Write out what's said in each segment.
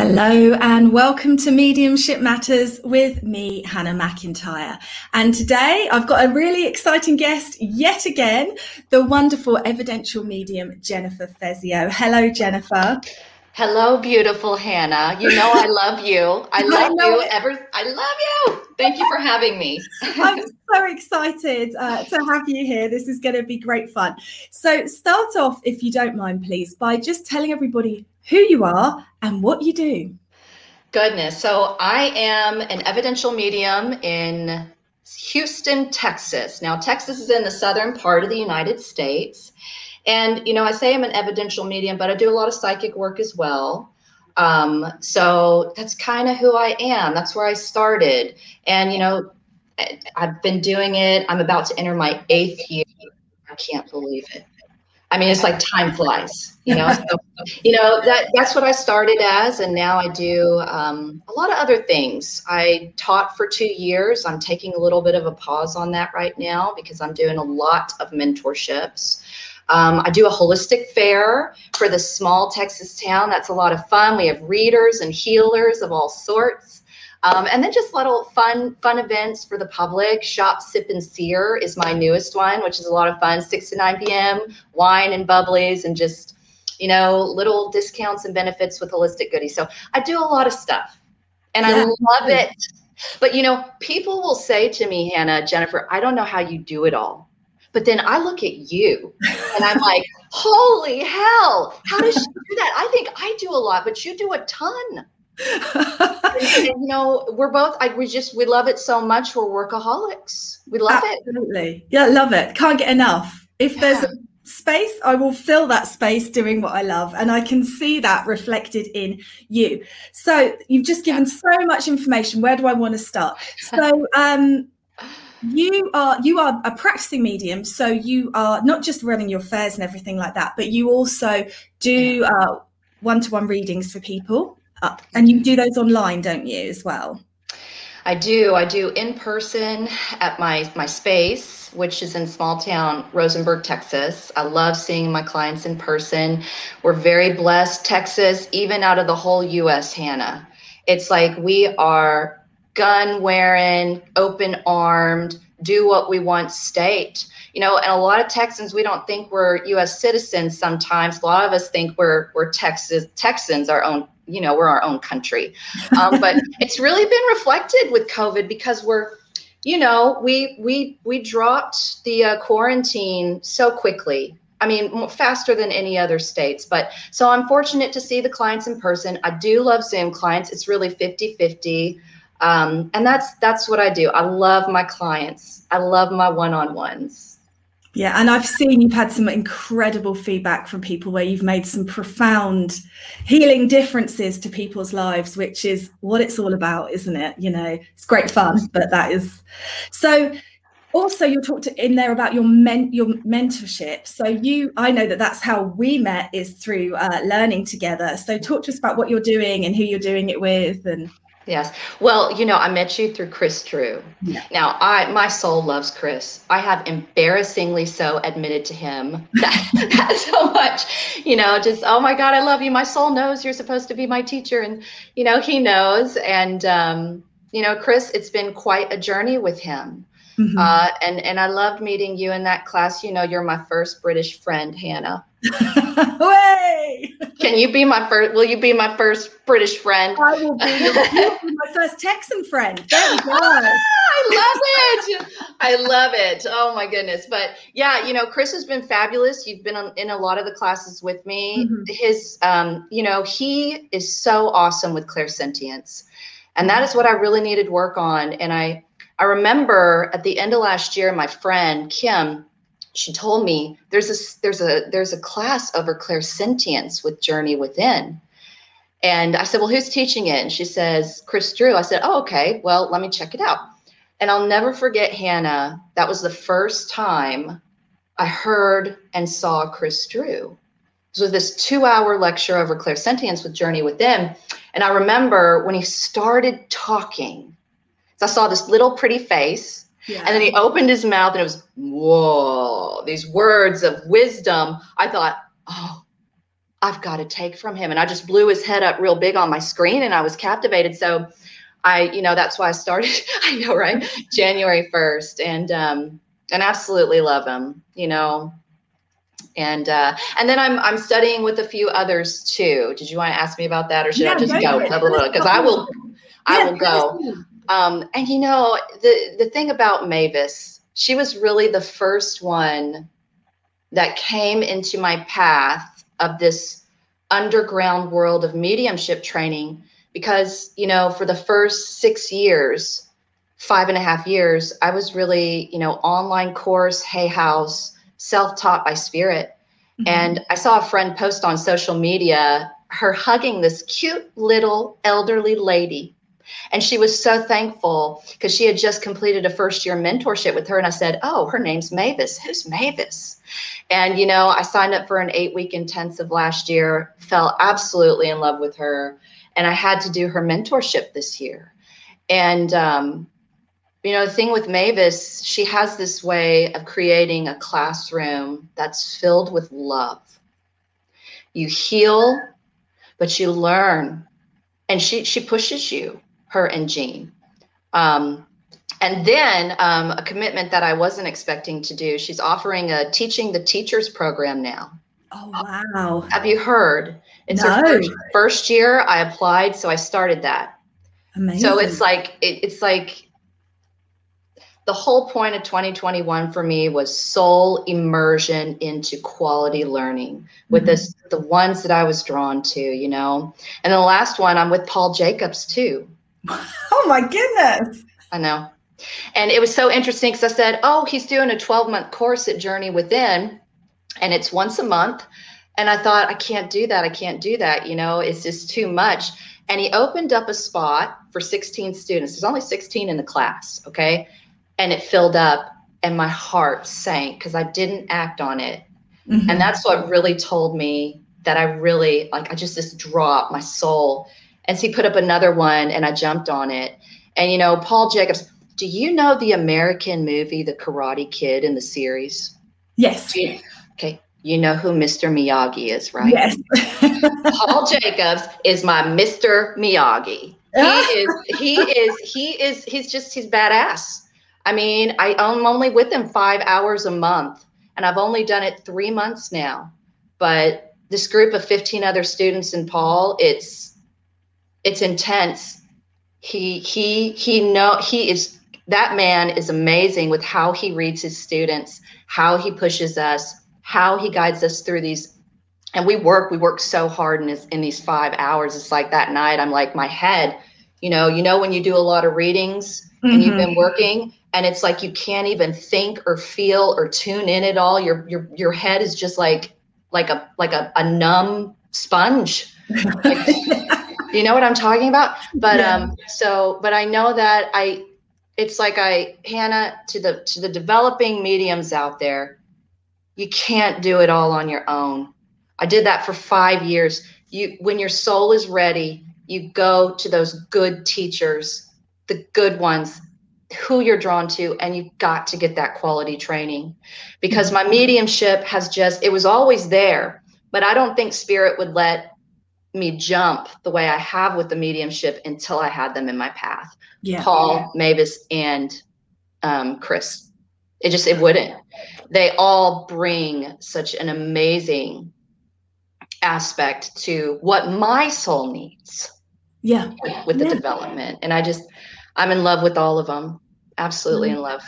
Hello and welcome to Mediumship Matters with me, Hannah Macintyre. And today I've got a really exciting guest yet again, the wonderful evidential medium, Jennifer Fezio. Hello, Jennifer. Hello, beautiful Hannah. You know I love you. I I love know you. it. Ever, I love you. Thank you for having me. I'm so excited uh, to have you here. This is going to be great fun. So, start off, if you don't mind, please, by just telling everybody who you are and what you do. Goodness. So I am an evidential medium in Houston, Texas. Now, Texas is in the southern part of the United States. And, you know, I say I'm an evidential medium, but I do a lot of psychic work as well. Um, so that's kind of who I am. That's where I started. And, you know, I've been doing it. I'm about to enter my eighth year. I can't believe it. I mean, it's like time flies, you know. So, you know that that's what I started as, and now I do um, a lot of other things. I taught for two years. I'm taking a little bit of a pause on that right now because I'm doing a lot of mentorships. Um, I do a holistic fair for the small Texas town. That's a lot of fun. We have readers and healers of all sorts. Um, and then just little fun, fun events for the public. Shop, Sip, and Seer is my newest one, which is a lot of fun. 6 to 9 p.m. Wine and bubblies, and just you know little discounts and benefits with holistic goodies. So I do a lot of stuff, and I love it. But you know, people will say to me, Hannah, Jennifer, I don't know how you do it all. But then I look at you, and I'm like, holy hell! How does she do that? I think I do a lot, but you do a ton and, you know we're both I, we just we love it so much we're workaholics we love it Absolutely. Yeah, love it. Can't get enough. If there's a space, I will fill that space doing what I love. And I can see that reflected in you. So you've just given so much information. Where do I want to start? So um you are you are a practicing medium so you are not just running your fairs and everything like that but you also do uh, one-to-one readings for people uh, and you do those online don't you as well i do i do in person at my my space which is in small town rosenberg texas i love seeing my clients in person we're very blessed texas even out of the whole us hannah it's like we are gun wearing, open armed, do what we want state. You know, and a lot of Texans, we don't think we're U.S. citizens. Sometimes a lot of us think we're we're Texas Texans, our own. You know, we're our own country. Um, but it's really been reflected with COVID because we're, you know, we we we dropped the uh, quarantine so quickly. I mean, faster than any other states. But so I'm fortunate to see the clients in person. I do love Zoom clients. It's really 50 50. Um, and that's that's what I do. I love my clients. I love my one-on-ones. Yeah, and I've seen you've had some incredible feedback from people where you've made some profound healing differences to people's lives, which is what it's all about, isn't it? You know, it's great fun, but that is so. Also, you talked in there about your men, your mentorship. So you, I know that that's how we met is through uh, learning together. So talk to us about what you're doing and who you're doing it with, and Yes. Well, you know, I met you through Chris Drew. Yeah. Now, I my soul loves Chris. I have embarrassingly so admitted to him that, that so much, you know, just oh my God, I love you. My soul knows you're supposed to be my teacher, and you know, he knows. And um, you know, Chris, it's been quite a journey with him. Mhm. Uh, and and I loved meeting you in that class. You know, you're my first British friend, Hannah. Way! Can you be my first? Will you be my first British friend? I will be, your, be my first Texan friend. There we go. I love it. I love it. Oh my goodness. But yeah, you know, Chris has been fabulous. You've been on, in a lot of the classes with me. Mhm. His, um, you know, he is so awesome with clairsentience. And that is what I really needed work on. And I, I remember at the end of last year, my friend Kim, she told me there's a there's a there's a class over clairsentience with Journey Within. And I said, Well, who's teaching it? And she says, Chris Drew. I said, Oh, okay. Well, let me check it out. And I'll never forget, Hannah, that was the first time I heard and saw Chris Drew. Was this two hour lecture over clairsentience with Journey Within. And I remember when he started talking, so I saw this little pretty face, Yeah. and then he opened his mouth and it was, whoa, these words of wisdom. I thought, oh, I've got to take from him. And I just blew his head up real big on my screen and I was captivated. So I, you know, that's why I started, I know, right? January 1st. And um, and absolutely love him, you know. And uh, and then I'm I'm studying with a few others too. Did you want to ask me about that or should I just go Because I will I Yeah, will go. Um, and you know, the the thing about Mavis, she was really the first one that came into my path of this underground world of mediumship training because you know for the first six years five and a half years i was really you know online course hay house self-taught by spirit Mhm. and I saw a friend post on social media her hugging this cute little elderly lady. And she was so thankful because she had just completed a first year mentorship with her. And I said, Oh, her name's Mavis. Who's Mavis? And, you know, I signed up for an eight week intensive last year, fell absolutely in love with her. And I had to do her mentorship this year. And, um, you know, the thing with Mavis, she has this way of creating a classroom that's filled with love. You heal, but you learn. And she she pushes you, her and Jean. Um, and then um, a commitment that I wasn't expecting to do. She's offering a teaching the teachers program now. Oh wow. Have you heard? It's her No. first, first year. I applied, so I started that. Amazing. So it's like it, it's like the whole point of 2021 for me was soul immersion into quality learning with Mhm. this the ones that I was drawn to, you know. And the last one I'm with Paul Jacobs too. Oh my goodness. I know. And it was so interesting because I said, Oh, he's doing a 12 month course at Journey Within, and it's once a month. And I thought, I can't do that. I can't do that. You know, it's just too much. And he opened up a spot for 16 students. There's only 16 in the class. Okay. And it filled up, and my heart sank because I didn't act on it. Mhm. And that's what really told me that I really like I just this drop my soul. And so he put up another one and I jumped on it. And you know, Paul Jacobs, do you know the American movie The Karate Kid in the series? yes. You- okay, you know who Mr. Miyagi is, right? Yes. Paul Jacobs is my Mr. Miyagi. He ah. is he is he is he's just he's badass. I mean, I, I'm only with him five hours a month, and I've only done it three months now. But this group of 15 other students and Paul, it's it's intense. He he he know he is that man is amazing with how he reads his students, how he pushes us, how he guides us through these and we work we work so hard in, this, in these five hours it's like that night i'm like my head you know you know when you do a lot of readings mm-hmm. and you've been mm-hmm. working and it's like you can't even think or feel or tune in at all your your your head is just like like a like a, a numb sponge like, you know what i'm talking about? But yeah. um so but i know that i it's like i hannah to the to the developing mediums out there you can't do it all on your own. I did that for five years. You when your soul is ready you go to those good teachers the good ones who you're drawn to and you've got to get that quality training. Because my mediumship has just it was always there but i don't think spirit would let me jump the way i have with the mediumship until i had them in my path yeah. paul yeah. mavis and um, chris it just it wouldn't they all bring such an amazing aspect to what my soul needs yeah with, with yeah. the development and i just I'm in love with all of them. Absolutely in love.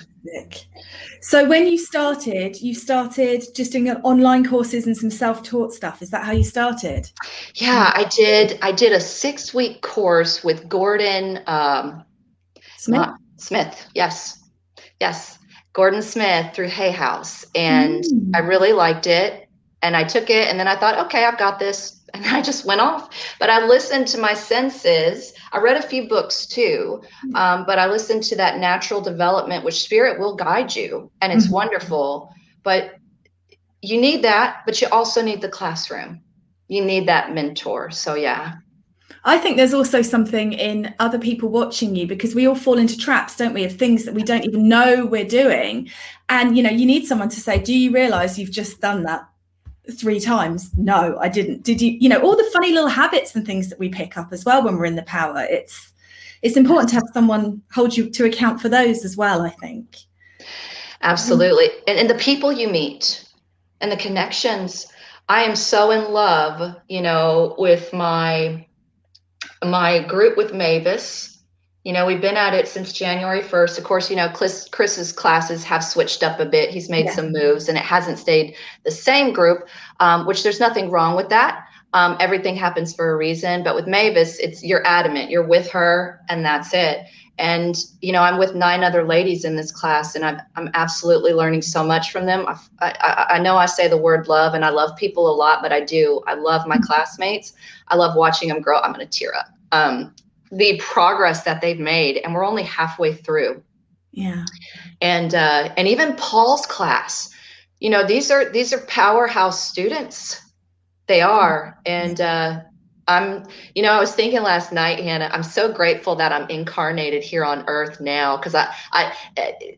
So when you started, you started just doing online courses and some self-taught stuff. Is that how you started? Yeah, I did. I did a six-week course with Gordon um, Smith. Smith. Yes, yes, Gordon Smith through Hay House, and mm. I really liked it. And I took it, and then I thought, okay, I've got this and I just went off. But I listened to my senses. I read a few books too, mm-hmm. um, but I listened to that natural development, which spirit will guide you, and it's mm-hmm. wonderful. But you need that, but you also need the classroom. You need that mentor. So yeah. I think there's also something in other people watching you because we all fall into traps, don't we, of things that we don't even know we're doing. And you know, you need someone to say, "Do you realize you've just done that?" Three times no i didn't. Did you you know all the funny little habits and things that we pick up as well when we're in the power it's it's important to have someone hold you to account for those as well i think. Absolutely. And, and the people you meet and the connections i am so in love you know with my my group with mavis you know, we've been at it since January 1st. Of course, you know, Chris, Chris's classes have switched up a bit. He's made yeah. some moves and it hasn't stayed the same group, um, which there's nothing wrong with that. Um, everything happens for a reason. But with Mavis, it's you're adamant, you're with her, and that's it. And, you know, I'm with nine other ladies in this class, and I'm, I'm absolutely learning so much from them. I, I, I know I say the word love, and I love people a lot, but I do. I love my mm-hmm. classmates. I love watching them grow. I'm going to tear up. Um, the progress that they've made and we're only halfway through. Yeah. And uh and even paul's class you know these are these are powerhouse students. They are. And uh i'm you know i was thinking last night hannah i'm so grateful that i'm incarnated here on earth now because i i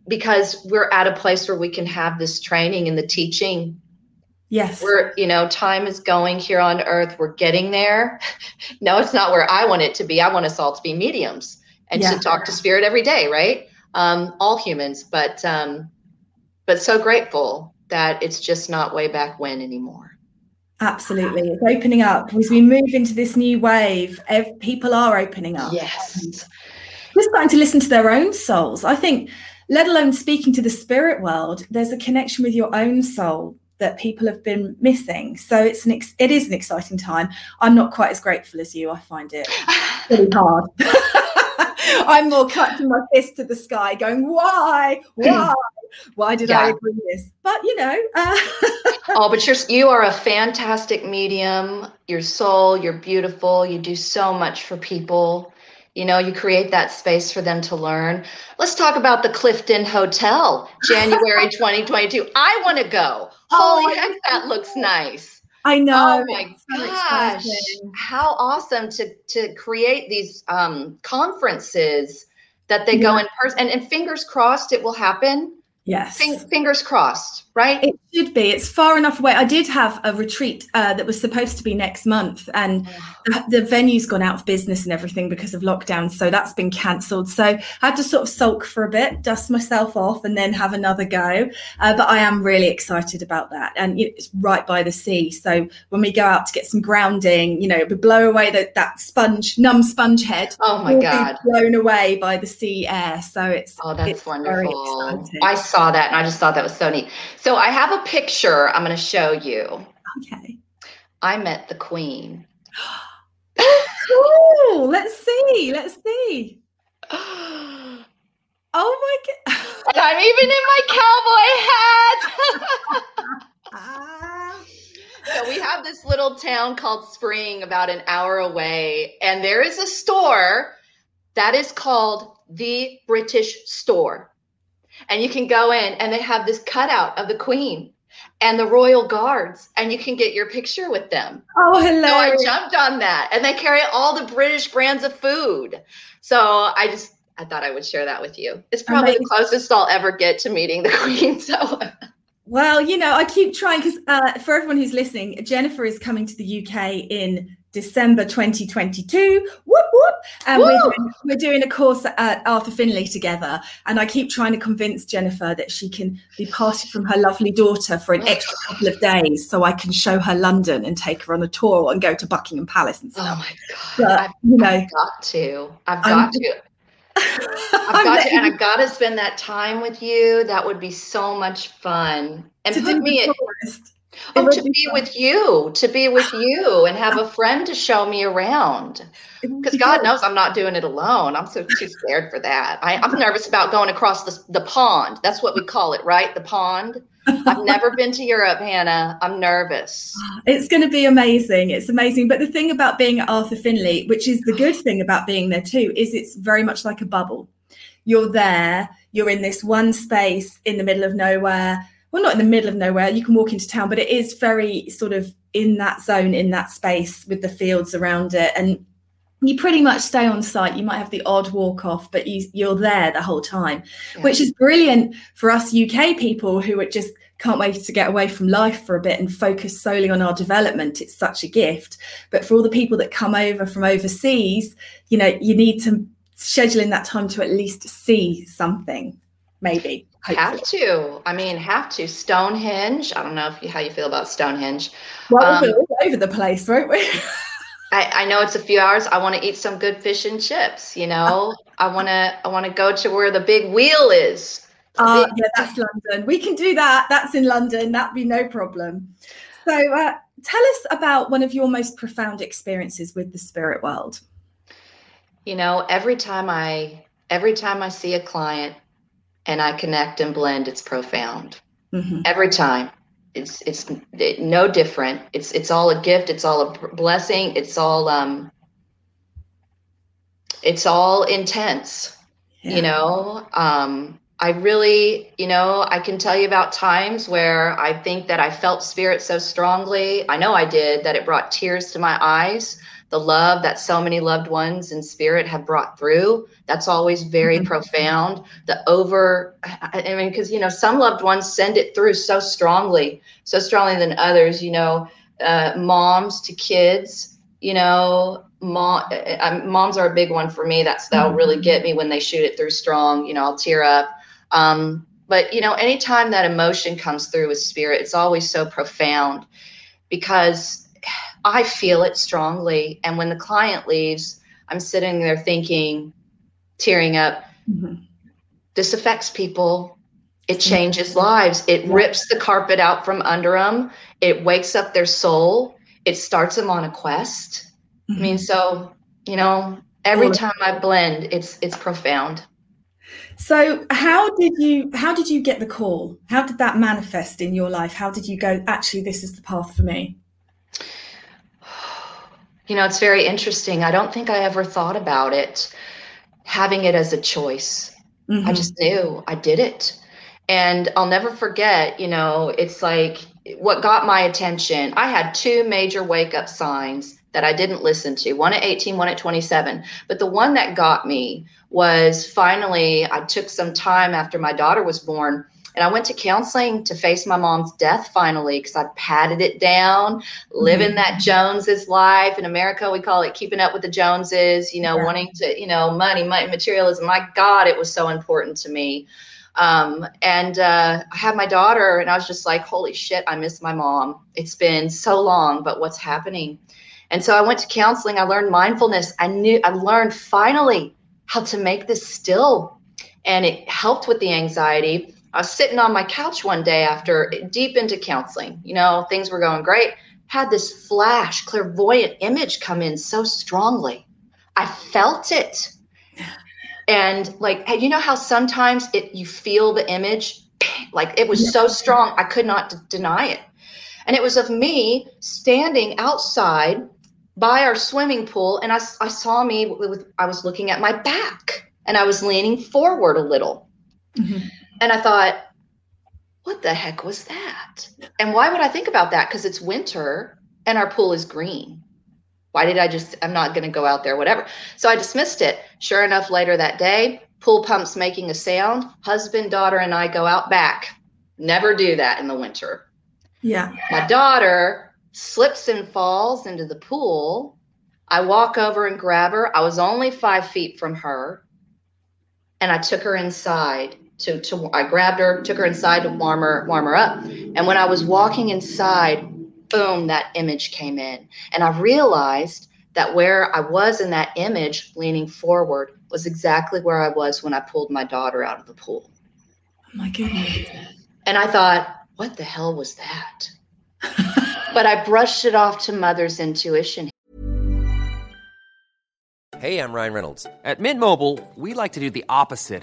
because we're at a place where we can have this training and the teaching Yes. We're, you know, time is going here on earth. We're getting there. no, it's not where I want it to be. I want us all to be mediums and yeah. to talk to spirit every day, right? Um, all humans, but um, but so grateful that it's just not way back when anymore. Absolutely. It's opening up as we move into this new wave. People are opening up. Yes. We're starting to listen to their own souls. I think, let alone speaking to the spirit world, there's a connection with your own soul that people have been missing. So it's an ex- it is an exciting time. I'm not quite as grateful as you. I find it really hard. I'm more clutching my fist to the sky, going, "Why? Why? Why did yeah. I agree this?" But you know. Uh- oh, but you're you are a fantastic medium. Your soul, you're beautiful. You do so much for people you know you create that space for them to learn let's talk about the clifton hotel january 2022 i want to go holy oh, heck that looks nice. I know. Oh my gosh. how awesome to to create these um, conferences that they yeah. go in person and, and fingers crossed it will happen. Yes. fingers crossed, right? It should be. It's far enough away. I did have a retreat uh, that was supposed to be next month, and the, the, venue's gone out of business and everything because of lockdown. So that's been cancelled. So I had to sort of sulk for a bit, dust myself off, and then have another go. Uh, but I am really excited about that. And it's right by the sea. So when we go out to get some grounding, you know, we blow away the, that sponge, numb sponge head. Oh my God. Blown away by the sea air. So it's, oh, that's it's wonderful. I saw that and I just thought that was so neat. So I have a picture I'm going to show you. Okay. I met the queen. Cool. Let's see. Let's see. Oh my god. I'm even in my cowboy hat. So we have this little town called Spring about an hour away, and there is a store that is called the British Store. And you can go in and they have this cutout of the queen and the royal guards, and you can get your picture with them. oh, hello So I jumped on that, and they carry all the British brands of food. So I just I thought I would share that with you. It's probably Amazing. the closest I'll ever get to meeting the queen. So Well, you know, I keep trying because uh, for everyone who's listening, Jennifer is coming to the UK in December 2022. Whoop whoop! And we're doing, we're doing a course at Arthur Findlay together, and I keep trying to convince Jennifer that she can be parted from her lovely daughter for an oh, extra couple of days, so I can show her London and take her on a tour and go to Buckingham Palace and oh, stuff. oh my god, but I've, you know, I've got to. I've I'm- got to. I've got to, and I've got to spend that time with you. That would be so much fun. And to put me at, tourist. Oh, to be fun. with you, to be with you, and have a friend to show me around. Because God knows I'm not doing it alone. I'm so too scared for that. I, I'm nervous about going across the, the pond. That's what we call it, right? The pond. I've never been to Europe, Hannah. I'm nervous. It's going to be amazing. It's amazing. But the thing about being at Arthur Findlay, which is the good thing about being there too, is it's very much like a bubble. You're there, you're in this one space in the middle of nowhere. Well, not in the middle of nowhere. You can walk into town, but it is very sort of in that zone, in that space with the fields around it. And you pretty much stay on site. You might have the odd walk off, but you, you're there the whole time Yeah. which is brilliant for us UK people who are just can't wait to get away from life for a bit and focus solely on our development. It's such a gift. But for all the people that come over from overseas, you know, you need to schedule in that time to at least see something, maybe. Have to. I mean, have to. Stonehenge. I don't know if you, how you feel about Stonehenge. Well, Um, we're all over the place, won't we? I, I know it's a few hours. I want to eat some good fish and chips. You know, I want to. I want to go to where the big wheel is. The Uh, yeah, that's London. We can do that. That's in London. That'd be no problem. So, uh, tell us about one of your most profound experiences with the spirit world. you know, every time I every time I see a client and I connect and blend, it's profound. Mhm. every time it's it's it- no different it's it's all a gift it's all a blessing it's all um it's all intense Yeah. you know um i really you know i can tell you about times where i think that i felt spirit so strongly i know i did that it brought tears to my eyes the love that so many loved ones in spirit have brought through that's always very Mhm. profound. The over i I mean because you know some loved ones send it through so strongly so strongly than others you know uh, moms to kids you know mom uh, moms are a big one for me that's that'll really get me when they shoot it through strong you know i'll tear up. Um, but you know anytime that emotion comes through with spirit it's always so profound because i feel it strongly. And when the client leaves i'm sitting there thinking tearing up. Mhm. this affects people. It changes lives. It rips the carpet out from under them it wakes up their soul. It starts them on a quest. I mean so you know every time i blend it's it's profound. So how did you how did you get the call? How did that manifest in your life? How did you go actually this is the path for me? You know it's very interesting i don't think i ever thought about it having it as a choice I Mhm. just knew I did it. And I'll never forget, you know, it's like what got my attention. I had two major wake up signs that I didn't listen to one at 18, one at 27. But the one that got me was finally, I took some time after my daughter was born and I went to counseling to face my mom's death finally because I patted it down, living that Joneses life. In America, we call it keeping up with the Joneses, you know, Yeah. wanting to, you know, money, money, materialism. My God, it was so important to me. Um, and uh, I had my daughter, and I was just like, holy shit, I miss my mom. It's been so long, but what's happening? And so I went to counseling. I learned mindfulness. I knew, I learned finally how to make this still. And it helped with the anxiety. I was sitting on my couch one day after deep into counseling. You know, things were going great. Had this flash, clairvoyant image come in so strongly. I felt it. And like, you know how sometimes it you feel the image, like it was so strong, I could not d- deny it. And it was of me standing outside by our swimming pool, and I, I saw me with, I was looking at my back, and I was leaning forward a little, mm-hmm. And I thought, what the heck was that? And why would I think about that? Because it's winter and our pool is green. Why did I just, I'm not going to go out there, whatever. So I dismissed it. Sure enough, later that day, pool pumps making a sound. Husband, daughter, and I go out back. Never do that in the winter. Yeah. My daughter slips and falls into the pool. I walk over and grab her. I was only five feet from her. And I took her inside to, to I grabbed her, took her inside to warm her, warm her up. And when I was walking inside, boom, that image came in. And I realized that where I was in that image, leaning forward, was exactly where I was when I pulled my daughter out of the pool. Oh my goodness. And I thought, what the hell was that? but I brushed it off to mother's intuition. Hey, I'm Ryan Reynolds. At Mint Mobile, we like to do the opposite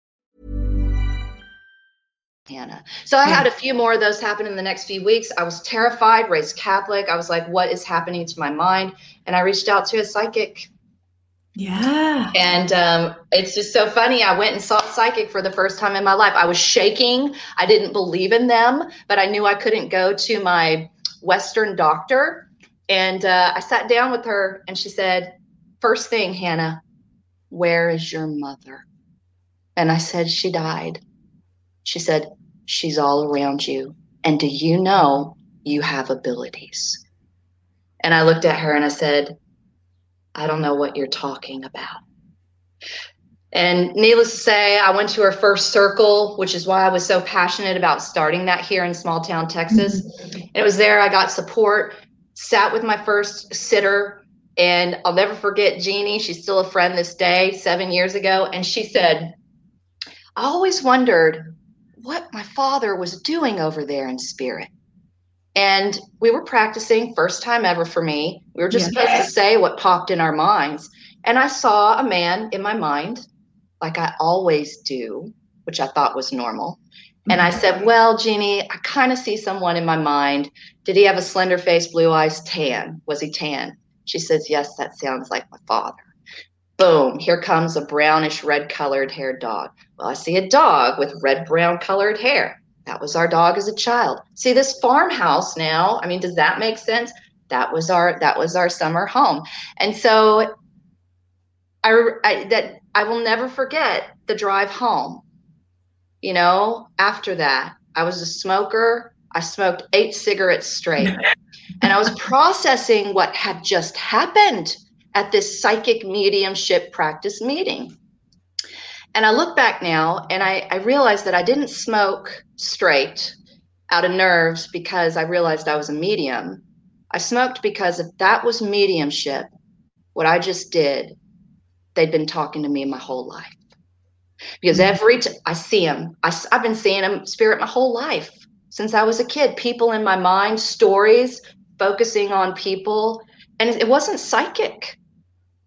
Hannah. So I had a few more of those happen in the next few weeks. I was terrified, raised Catholic. I was like, what is happening to my mind? And I reached out to a psychic. Yeah. And um, it's just so funny. I went and saw a psychic for the first time in my life. I was shaking. I didn't believe in them, but I knew I couldn't go to my Western doctor. And uh, I sat down with her and she said, First thing, Hannah, where is your mother? And I said, She died. She said, She's all around you. And do you know you have abilities? And I looked at her and I said, I don't know what you're talking about. And needless to say, I went to her first circle, which is why I was so passionate about starting that here in small town Texas. Mm-hmm. And it was there I got support, sat with my first sitter, and I'll never forget Jeannie. She's still a friend this day, seven years ago. And she said, I always wondered what my father was doing over there in spirit. And we were practicing, first time ever for me. We were just yeah. supposed to say what popped in our minds. And I saw a man in my mind, like I always do, which I thought was normal. And I said, mm-hmm. Well, Jeannie, I kind of see someone in my mind. Did he have a slender face, blue eyes, tan? Was he tan? She says, Yes, that sounds like my father. Boom, here comes a brownish red colored haired dog. I see a dog with red brown colored hair. That was our dog as a child. See this farmhouse now. I mean, does that make sense? That was our that was our summer home. And so I, I that I will never forget the drive home. You know, after that, I was a smoker. I smoked eight cigarettes straight. and I was processing what had just happened at this psychic mediumship practice meeting. And I look back now and I, I realized that I didn't smoke straight out of nerves because I realized I was a medium. I smoked because if that was mediumship, what I just did, they'd been talking to me my whole life. Because mm-hmm. every t- I see them, I, I've been seeing them spirit my whole life since I was a kid. People in my mind, stories, focusing on people, and it wasn't psychic.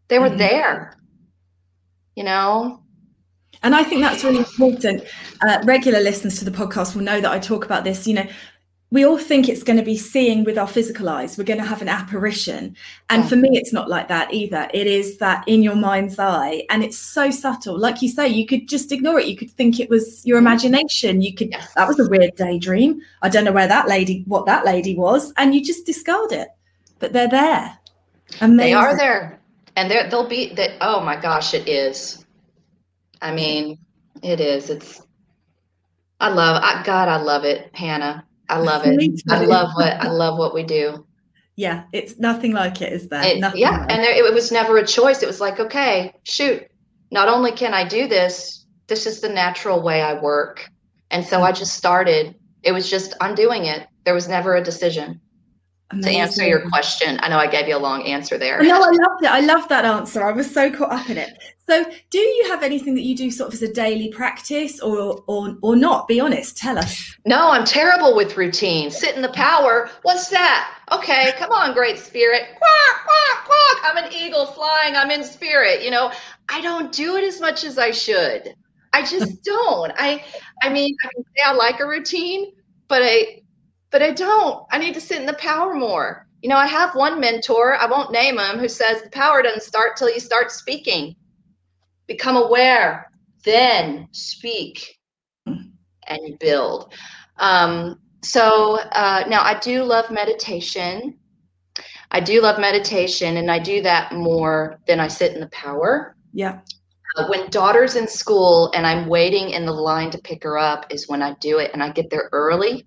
They were mm-hmm. there, you know? And I think that's really important. Uh, regular listeners to the podcast will know that I talk about this. You know, we all think it's going to be seeing with our physical eyes. We're going to have an apparition. And for me, it's not like that either. It is that in your mind's eye. And it's so subtle. Like you say, you could just ignore it. You could think it was your imagination. You could, that was a weird daydream. I don't know where that lady, what that lady was. And you just discard it. But they're there. Amazing. They are there, and they'll be that. Oh my gosh, it is. I mean, it is. It's. I love. I, God, I love it, Hannah. I love it. I love what I love what we do. Yeah, it's nothing like it, is there? It- nothing yeah, like and there, it was never a choice. It was like, okay, shoot. Not only can I do this, this is the natural way I work, and so mm-hmm. I just started. It was just I'm doing it. There was never a decision to answer your question. I know I gave you a long answer there. No, I loved it. I loved that answer. I was so caught up in it. So, do you have anything that you do sort of as a daily practice, or or or not? Be honest. Tell us. No, I'm terrible with routine. Sit in the power. What's that? Okay, come on, great spirit. Quack, quack, quack. I'm an eagle flying. I'm in spirit. You know, I don't do it as much as I should. I just don't. I I mean, I can say I like a routine, but I but I don't. I need to sit in the power more. You know, I have one mentor, I won't name him, who says the power doesn't start till you start speaking. Become aware, then speak and build. Um, so uh, now I do love meditation. I do love meditation, and I do that more than I sit in the power. Yeah. Uh, when daughter's in school and I'm waiting in the line to pick her up, is when I do it, and I get there early,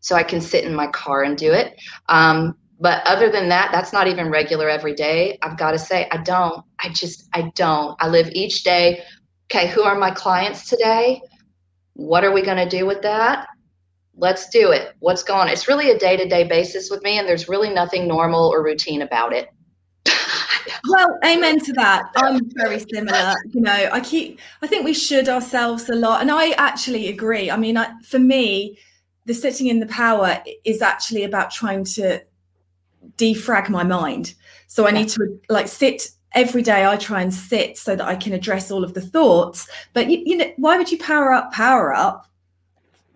so I can sit in my car and do it. Um, but other than that, that's not even regular every day. I've got to say, I don't. I just, I don't. I live each day. Okay, who are my clients today? What are we going to do with that? Let's do it. What's going on? It's really a day to day basis with me, and there's really nothing normal or routine about it. Well, amen to that. I'm very similar. You know, I keep. I think we should ourselves a lot, and I actually agree. I mean, I, for me, the sitting in the power is actually about trying to defrag my mind. So I need to like sit every day. I try and sit so that I can address all of the thoughts. But you, you know, why would you power up? Power up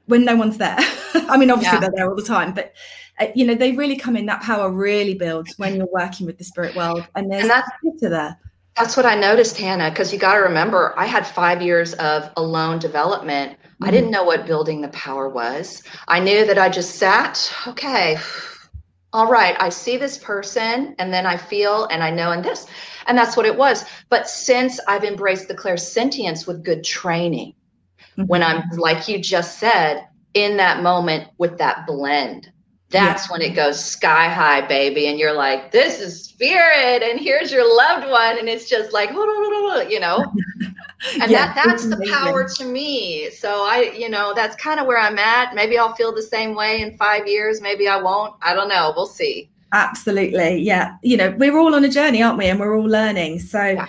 when no one's there. I mean, obviously Yeah. they're there all the time, but uh, you know, they really come in. That power really builds when you're working with the spirit world, and there's And that's- to there. That's what I noticed, Hannah, because you got to remember, I had five years of alone development. I didn't know what building the power was. I knew that I just sat, okay, all right, I see this person, and then I feel and I know, and this. And that's what it was. But since I've embraced the clairsentience with good training, when mm-hmm. I'm, like you just said, in that moment with that blend, that's when it goes sky high, baby. And you're like, this is spirit, and here's your loved one. And it's just like, you know, and Yeah, that that's the power to me. So I, you know, that's kind of where I'm at. Maybe I'll feel the same way in five years. Maybe I won't. I don't know. We'll see. Absolutely. Yeah. You know, we're all on a journey, aren't we? And we're all learning. So, Yeah.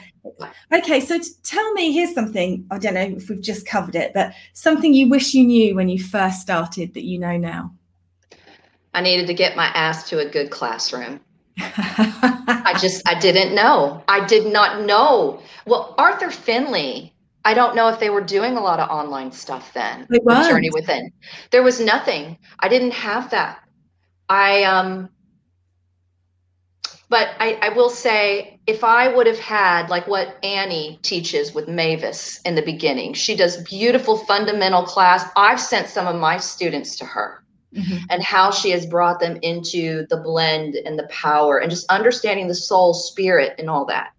okay. So, tell me here's something I don't know if we've just covered it, but something you wish you knew when you first started that you know now. I needed to get my ass to a good classroom. I just I didn't know. I did not know. Well, Arthur Findlay, I don't know if they were doing a lot of online stuff then. They with Journey. Within. There was nothing. I didn't have that. I um but I, I will say if I would have had like what Annie teaches with Mavis in the beginning, she does beautiful fundamental class. I've sent some of my students to her Mhm. and how she has brought them into the blend and the power and just understanding the soul spirit and all that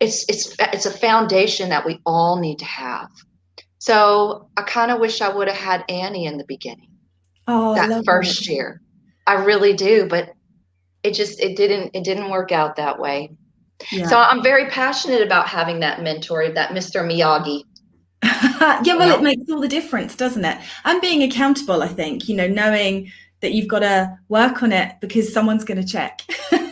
it's it's it's a foundation that we all need to have so i kind of wish i would have had annie in the beginning Oh, that first it. year i really do but it just it didn't it didn't work out that way Yeah. so i'm very passionate about having that mentor that mr miyagi yeah, well, it makes all the difference, doesn't it? And being accountable, I think, you know, knowing that you've got to work on it because someone's going to check.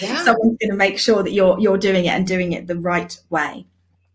Yeah. Someone's going to make sure that you're you're doing it and doing it the right way.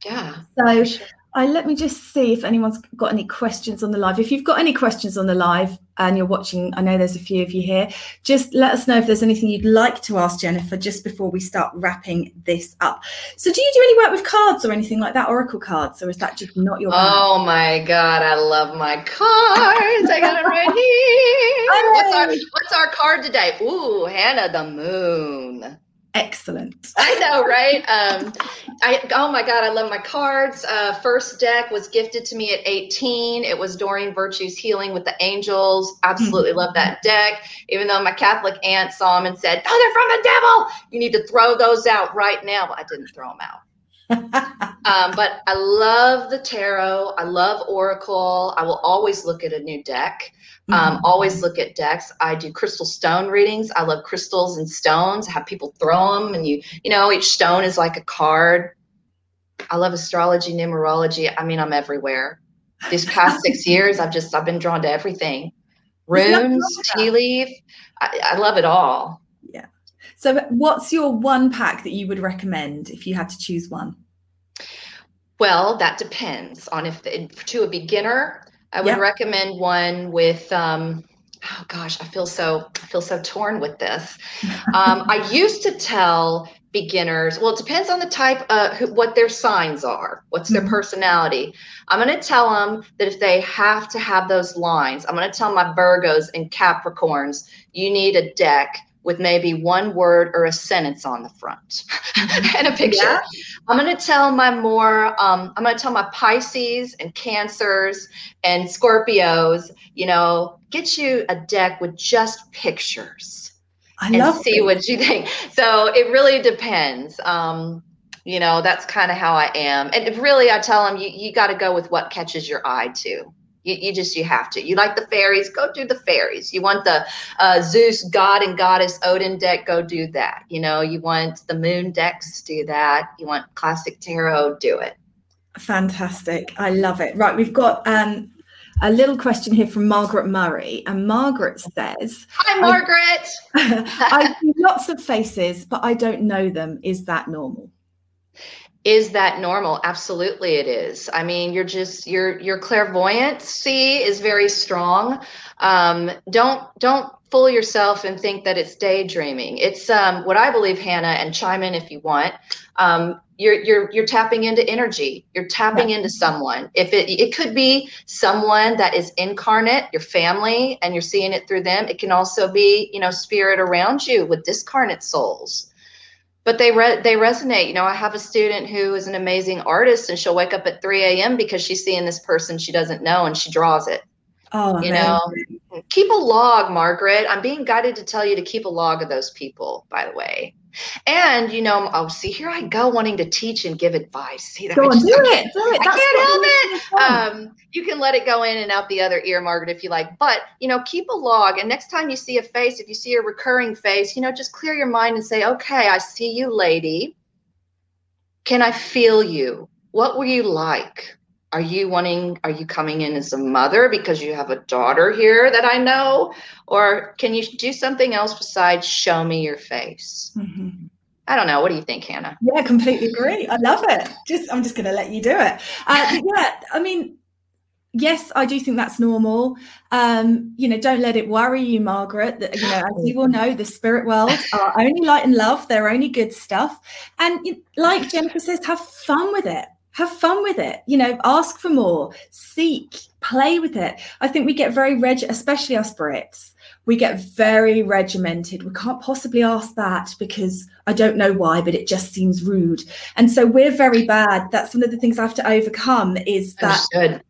yeah So sure. I let me just see if anyone's got any questions on the live. If you've got any questions on the live and you're watching, I know there's a few of you here. Just let us know if there's anything you'd like to ask Jennifer just before we start wrapping this up. So, do you do any work with cards or anything like that, Oracle cards, or is that just not your? Oh my God, I love my cards. I got it right here. What's our, what's our card today? Ooh, Hannah the Moon excellent. I know, right? Um, I oh my god, I love my cards. Uh, first deck was gifted to me at 18. It was Doreen Virtue's Healing with the Angels. Absolutely love that deck. Even though my Catholic aunt saw them and said, "Oh, they're from the devil. You need to throw those out right now." But I didn't throw them out. um, but I love the tarot. I love Oracle. I will always look at a new deck. Um, mm-hmm. Always look at decks. I do crystal stone readings. I love crystals and stones. I have people throw them, and you, you know, each stone is like a card. I love astrology, numerology. I mean, I'm everywhere. These past six years, I've just I've been drawn to everything. Runes, tea leaf. I, I love it all. Yeah. So, what's your one pack that you would recommend if you had to choose one? Well, that depends on if the, to a beginner, I would yep. recommend one with um, oh gosh, I feel so I feel so torn with this. Um, I used to tell beginners, well, it depends on the type, uh, who, what their signs are, what's their mm-hmm. personality. I'm going to tell them that if they have to have those lines, I'm going to tell my Virgos and Capricorns, you need a deck with maybe one word or a sentence on the front and a picture. Yeah. I'm going to tell my more, um, I'm going to tell my Pisces and Cancers and Scorpios, you know, get you a deck with just pictures. I and love see it. what you think. So it really depends. Um, you know, that's kind of how I am. And really, I tell them you, you got to go with what catches your eye too. You, you just you have to. You like the fairies, go do the fairies. You want the uh, Zeus god and goddess Odin deck, go do that. You know, you want the moon decks, do that. You want classic tarot, do it. Fantastic. I love it. Right, we've got um a little question here from Margaret Murray. And Margaret says, Hi, Margaret. I, I see lots of faces, but I don't know them. Is that normal? Is that normal? Absolutely it is. I mean you're just your your clairvoyancy is very strong. Um, don't don't fool yourself and think that it's daydreaming. It's um, what i believe hannah and chime in if you want um, you're you're you're tapping into energy. You're tapping into someone. If it it could be someone that is incarnate your family and you're seeing it through them it can also be you know spirit around you with discarnate souls but they re- they resonate. You know, I have a student who is an amazing artist, and she'll wake up at 3 a.m. because she's seeing this person she doesn't know, and she draws it. Oh, you know, keep a log, Margaret. I'm being guided to tell you to keep a log of those people. By the way, and you know, oh, see, here I go wanting to teach and give advice. See, that go on, do it, do it. I can't help it. Um, you can let it go in and out the other ear, Margaret, if you like. But you know, keep a log. And next time you see a face, if you see a recurring face, you know, just clear your mind and say, "Okay, I see you, lady. Can I feel you? What were you like?" Are you wanting are you coming in as a mother because you have a daughter here that i know? Or can you do something else besides show me your face? Mm-hmm. i don't know. What do you think hannah? Yeah completely agree. I love it. Just i'm just going to let you do it. Uh, yeah i mean yes i do think that's normal. Um you know don't let it worry you margaret that you know as you all know the spirit world are only light and love. They're only good stuff. And like jennifer says have fun with it have fun with it you know ask for more seek play with it. I think we get very reg especially us brits we get very regimented. We can't possibly ask that because i don't know why but it just seems rude. And so we're very bad. That's one of the things i have to overcome is that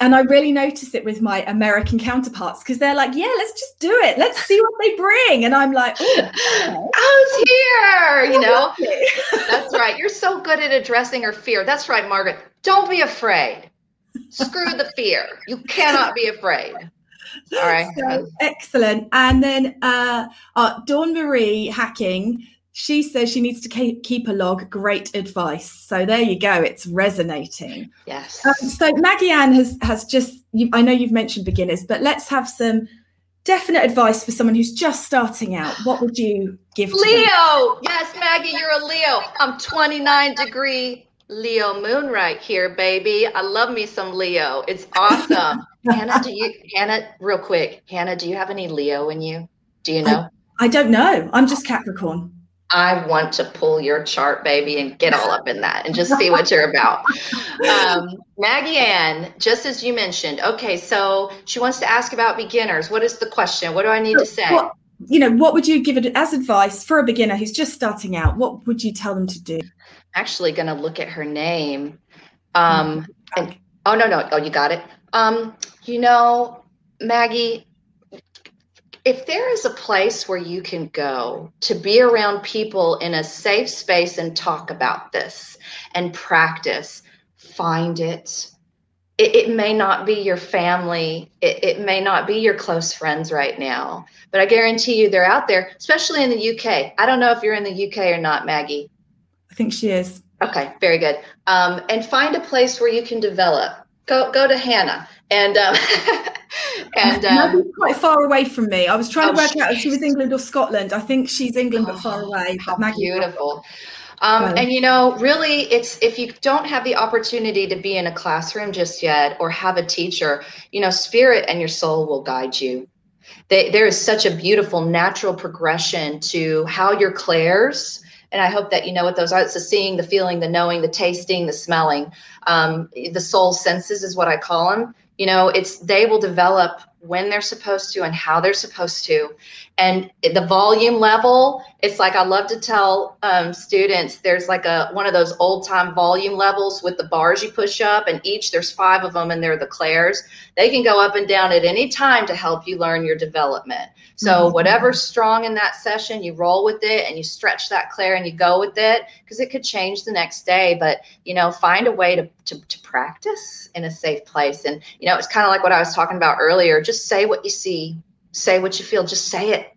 and I really notice it with my American counterparts because they're like, "Yeah, let's just do it. Let's see what they bring." And I'm like, "Oh, I was here." You know, that's right. You're so good at addressing her fear. That's right, Margaret. Don't be afraid. Screw the fear. You cannot be afraid. All right. So, excellent. And then uh, uh, Dawn Marie Hacking she says she needs to keep a log. Great advice. So there you go. It's resonating. Yes. Um, so Maggie Ann has has just. You, I know you've mentioned beginners, but let's have some definite advice for someone who's just starting out. What would you give? Leo. Yes, Maggie, you're a Leo. I'm 29 degree Leo moon right here, baby. I love me some Leo. It's awesome. Hannah, do you Hannah, real quick, Hannah, do you have any Leo in you? Do you know? I, I don't know. I'm just Capricorn. I want to pull your chart, baby, and get all up in that and just see what you're about. Um, Maggie Ann, just as you mentioned, okay, so she wants to ask about beginners. What is the question? What do I need to say? What, you know, what would you give it as advice for a beginner who's just starting out? What would you tell them to do? Actually, going to look at her name. Um, and, oh, no, no. Oh, you got it. Um, you know, Maggie, if there is a place where you can go to be around people in a safe space and talk about this and practice, find it. It, it may not be your family, it, it may not be your close friends right now, but I guarantee you they're out there, especially in the UK. I don't know if you're in the UK or not, Maggie. I think she is. Okay, very good. Um, and find a place where you can develop. Go go to Hannah and um, and um, quite far away from me. I was trying oh, to work out if she was England or Scotland. I think she's England, but far oh, away. How beautiful. Um, and you know, really, it's if you don't have the opportunity to be in a classroom just yet, or have a teacher, you know, spirit and your soul will guide you. They, there is such a beautiful natural progression to how your clairs and I hope that you know what those are. It's the seeing, the feeling, the knowing, the tasting, the smelling. Um, the soul senses is what I call them you know it's they will develop when they're supposed to and how they're supposed to. And the volume level it's like i love to tell um, students there's like a one of those old time volume levels with the bars you push up and each there's five of them and they're the clairs they can go up and down at any time to help you learn your development. So mm-hmm. whatever's strong in that session you roll with it and you stretch that clair and you go with it because it could change the next day. But you know find a way to, to, to practice in a safe place. And you know it's kind of like what i was talking about earlier just say what you see say what you feel just say it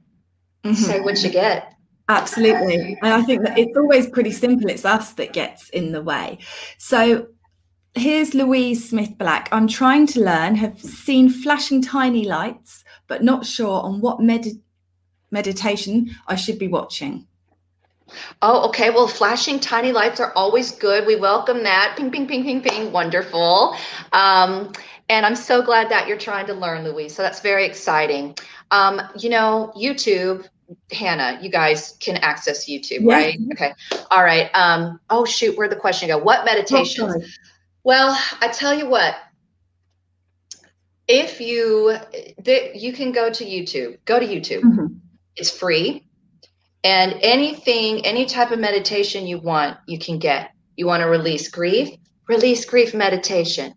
mm-hmm. say what you get absolutely and i think that it's always pretty simple it's us that gets in the way so here's louise smith black i'm trying to learn have seen flashing tiny lights but not sure on what med- meditation i should be watching Oh, okay. Well, flashing tiny lights are always good. We welcome that. Ping, ping, ping, ping, ping. Wonderful. Um, and I'm so glad that you're trying to learn, Louise. So that's very exciting. Um, you know, YouTube, Hannah, you guys can access YouTube, yeah. right? Okay. All right. Um, oh shoot, where'd the question go? What meditations? Oh, well, I tell you what. If you th- you can go to YouTube, go to YouTube. Mm-hmm. It's free. And anything, any type of meditation you want, you can get. You want to release grief, release grief meditation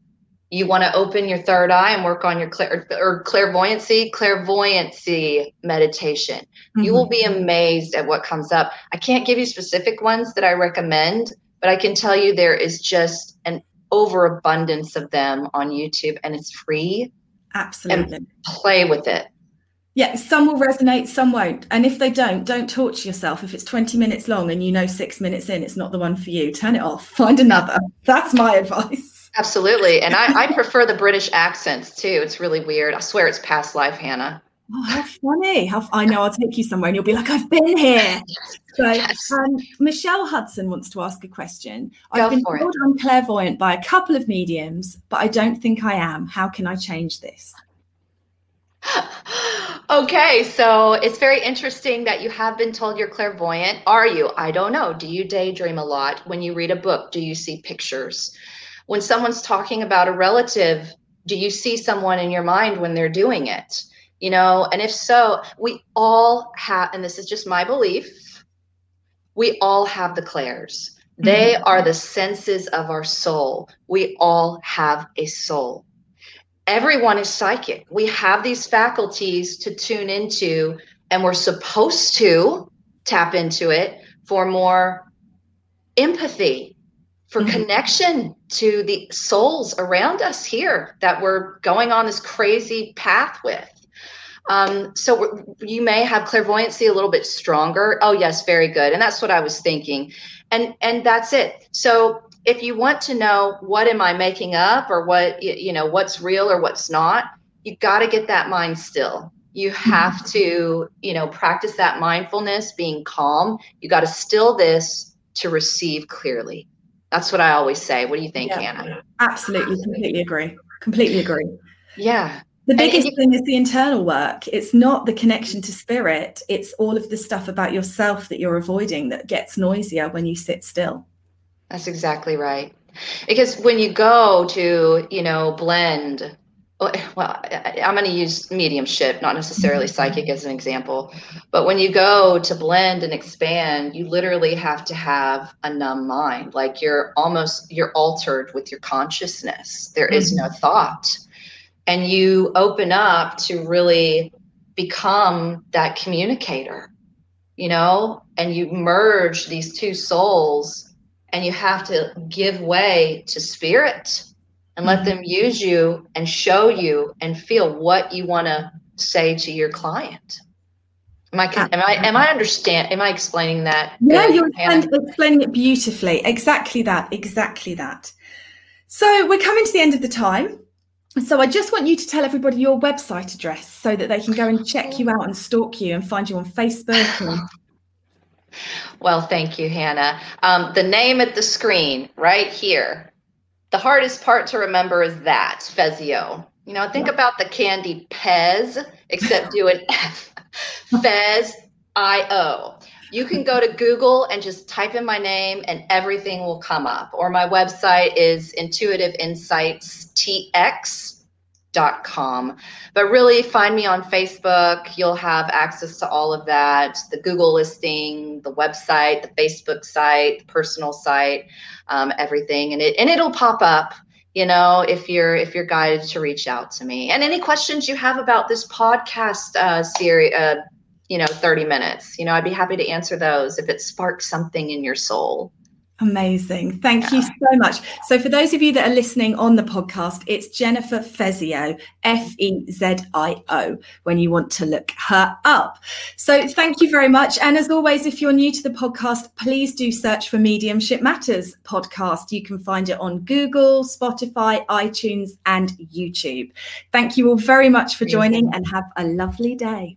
you want to open your third eye and work on your clair- or clairvoyancy clairvoyancy meditation. Mm-hmm. you will be mm-hmm. amazed at what comes up. I can't give you specific ones that i recommend but i can tell you there is just an overabundance of them on youtube and it's free. Absolutely. and play with it. Yeah some will resonate some won't. And if they don't don't torture yourself. If it's 20 minutes long and you know six minutes in it's not the one for you. Turn it off. Find another. That's my advice Absolutely. And I, I prefer the British accents too. It's really weird. I swear it's past life, Hannah. Oh, how funny. How I know I'll take you somewhere and you'll be like, I've been here. So yes. um, Michelle Hudson wants to ask a question. I've been told it. I'm clairvoyant by a couple of mediums, but I don't think I am. How can I change this? okay, so it's very interesting that you have been told you're clairvoyant. Are you? I don't know. Do you daydream a lot? When you read a book, do you see pictures? When someone's talking about a relative do you see someone in your mind when they're doing it? You know and if so we all have and this is just my belief we all have the clairs. They mm-hmm. are the senses of our soul. We all have a soul. Everyone is psychic. We have these faculties to tune into and we're supposed to tap into it for more empathy for mm-hmm. connection to the souls around us here that we're going on this crazy path with. Um, so you may have clairvoyancy a little bit stronger. Oh yes, very good. And that's what I was thinking. And and that's it. So if you want to know what am I making up or what you know what's real or what's not, you got to get that mind still. You mm-hmm. have to, you know, practice that mindfulness, being calm. You got to still this to receive clearly. That's what I always say. What do you think, Yeah. Hannah? Absolutely, completely agree. Completely agree. Yeah. The And- and biggest you- thing is the internal work. It's not the connection to spirit. It's all of the stuff about yourself that you're avoiding that gets noisier when you sit still. That's exactly right. Because when you go to, you know, blend, Eh, well, I- I'm going to use mediumship, not necessarily mm-hmm. psychic as an example, but when you go to blend and expand, you literally have to have a numb mind. Like you're almost, you're altered with your consciousness. There is no mm-hmm. thought. And you open up to really become that communicator, you know, and you merge these two souls and you have to give way to spirit and let them use you and show you and feel what you want to say to your client. Am I, am I, am I understand? Am I explaining that? Yeah, you're Hannah? explaining it beautifully. Exactly that. Exactly that. So we're coming to the end of the time. So I just want you to tell everybody your website address so that they can go and check you out and stalk you and find you on Facebook. Well, thank you, Hannah. Um, the name at the screen right here. The hardest part to remember is that Fezio. You know, think about the candy Pez, except do an F. Fez I O. You can go to Google and just type in my name and everything will come up. Or my website is intuitiveinsightstx.com. But really, find me on Facebook. You'll have access to all of that the Google listing, the website, the Facebook site, the personal site, um, everything. And, it, and it'll pop up you know if you're if you're guided to reach out to me and any questions you have about this podcast uh series uh you know 30 minutes you know i'd be happy to answer those if it sparks something in your soul Amazing. Thank you so much. So, for those of you that are listening on the podcast, it's Jennifer Fezio, F E Z I O, when you want to look her up. So, thank you very much. And as always, if you're new to the podcast, please do search for Mediumship Matters podcast. You can find it on Google, Spotify, iTunes, and YouTube. Thank you all very much for joining and have a lovely day.